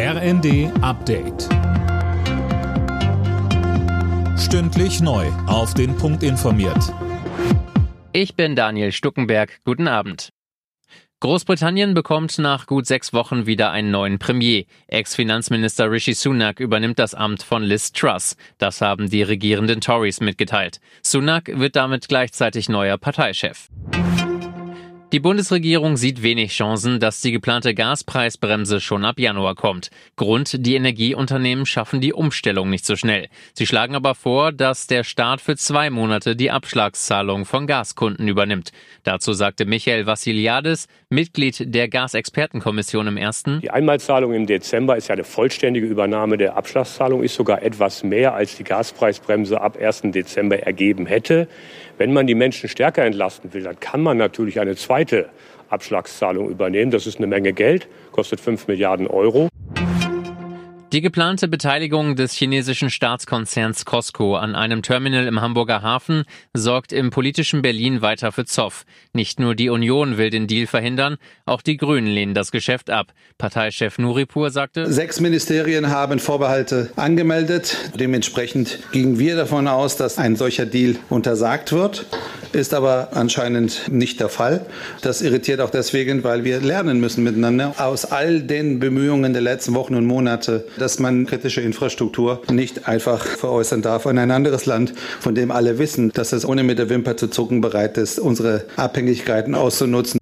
RND Update. Stündlich neu. Auf den Punkt informiert. Ich bin Daniel Stuckenberg. Guten Abend. Großbritannien bekommt nach gut sechs Wochen wieder einen neuen Premier. Ex-Finanzminister Rishi Sunak übernimmt das Amt von Liz Truss. Das haben die regierenden Tories mitgeteilt. Sunak wird damit gleichzeitig neuer Parteichef. Die Bundesregierung sieht wenig Chancen, dass die geplante Gaspreisbremse schon ab Januar kommt. Grund, die Energieunternehmen schaffen die Umstellung nicht so schnell. Sie schlagen aber vor, dass der Staat für zwei Monate die Abschlagszahlung von Gaskunden übernimmt. Dazu sagte Michael Vassiliadis, Mitglied der Gasexpertenkommission im ersten. Die Einmalzahlung im Dezember ist ja eine vollständige Übernahme der Abschlagszahlung, ist sogar etwas mehr, als die Gaspreisbremse ab 1. Dezember ergeben hätte. Wenn man die Menschen stärker entlasten will, dann kann man natürlich eine zweite Abschlagszahlung übernehmen. Das ist eine Menge Geld, kostet 5 Milliarden Euro. Die geplante Beteiligung des chinesischen Staatskonzerns Costco an einem Terminal im Hamburger Hafen sorgt im politischen Berlin weiter für Zoff. Nicht nur die Union will den Deal verhindern, auch die Grünen lehnen das Geschäft ab. Parteichef Nuripur sagte, Sechs Ministerien haben Vorbehalte angemeldet. Dementsprechend gingen wir davon aus, dass ein solcher Deal untersagt wird. Ist aber anscheinend nicht der Fall. Das irritiert auch deswegen, weil wir lernen müssen miteinander aus all den Bemühungen der letzten Wochen und Monate dass man kritische Infrastruktur nicht einfach veräußern darf an ein anderes Land, von dem alle wissen, dass es ohne mit der Wimper zu zucken bereit ist, unsere Abhängigkeiten auszunutzen.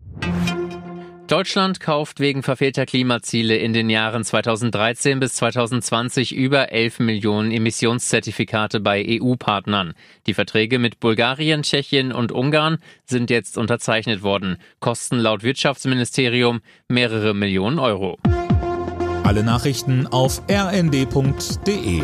Deutschland kauft wegen verfehlter Klimaziele in den Jahren 2013 bis 2020 über 11 Millionen Emissionszertifikate bei EU-Partnern. Die Verträge mit Bulgarien, Tschechien und Ungarn sind jetzt unterzeichnet worden, kosten laut Wirtschaftsministerium mehrere Millionen Euro. Alle Nachrichten auf rnd.de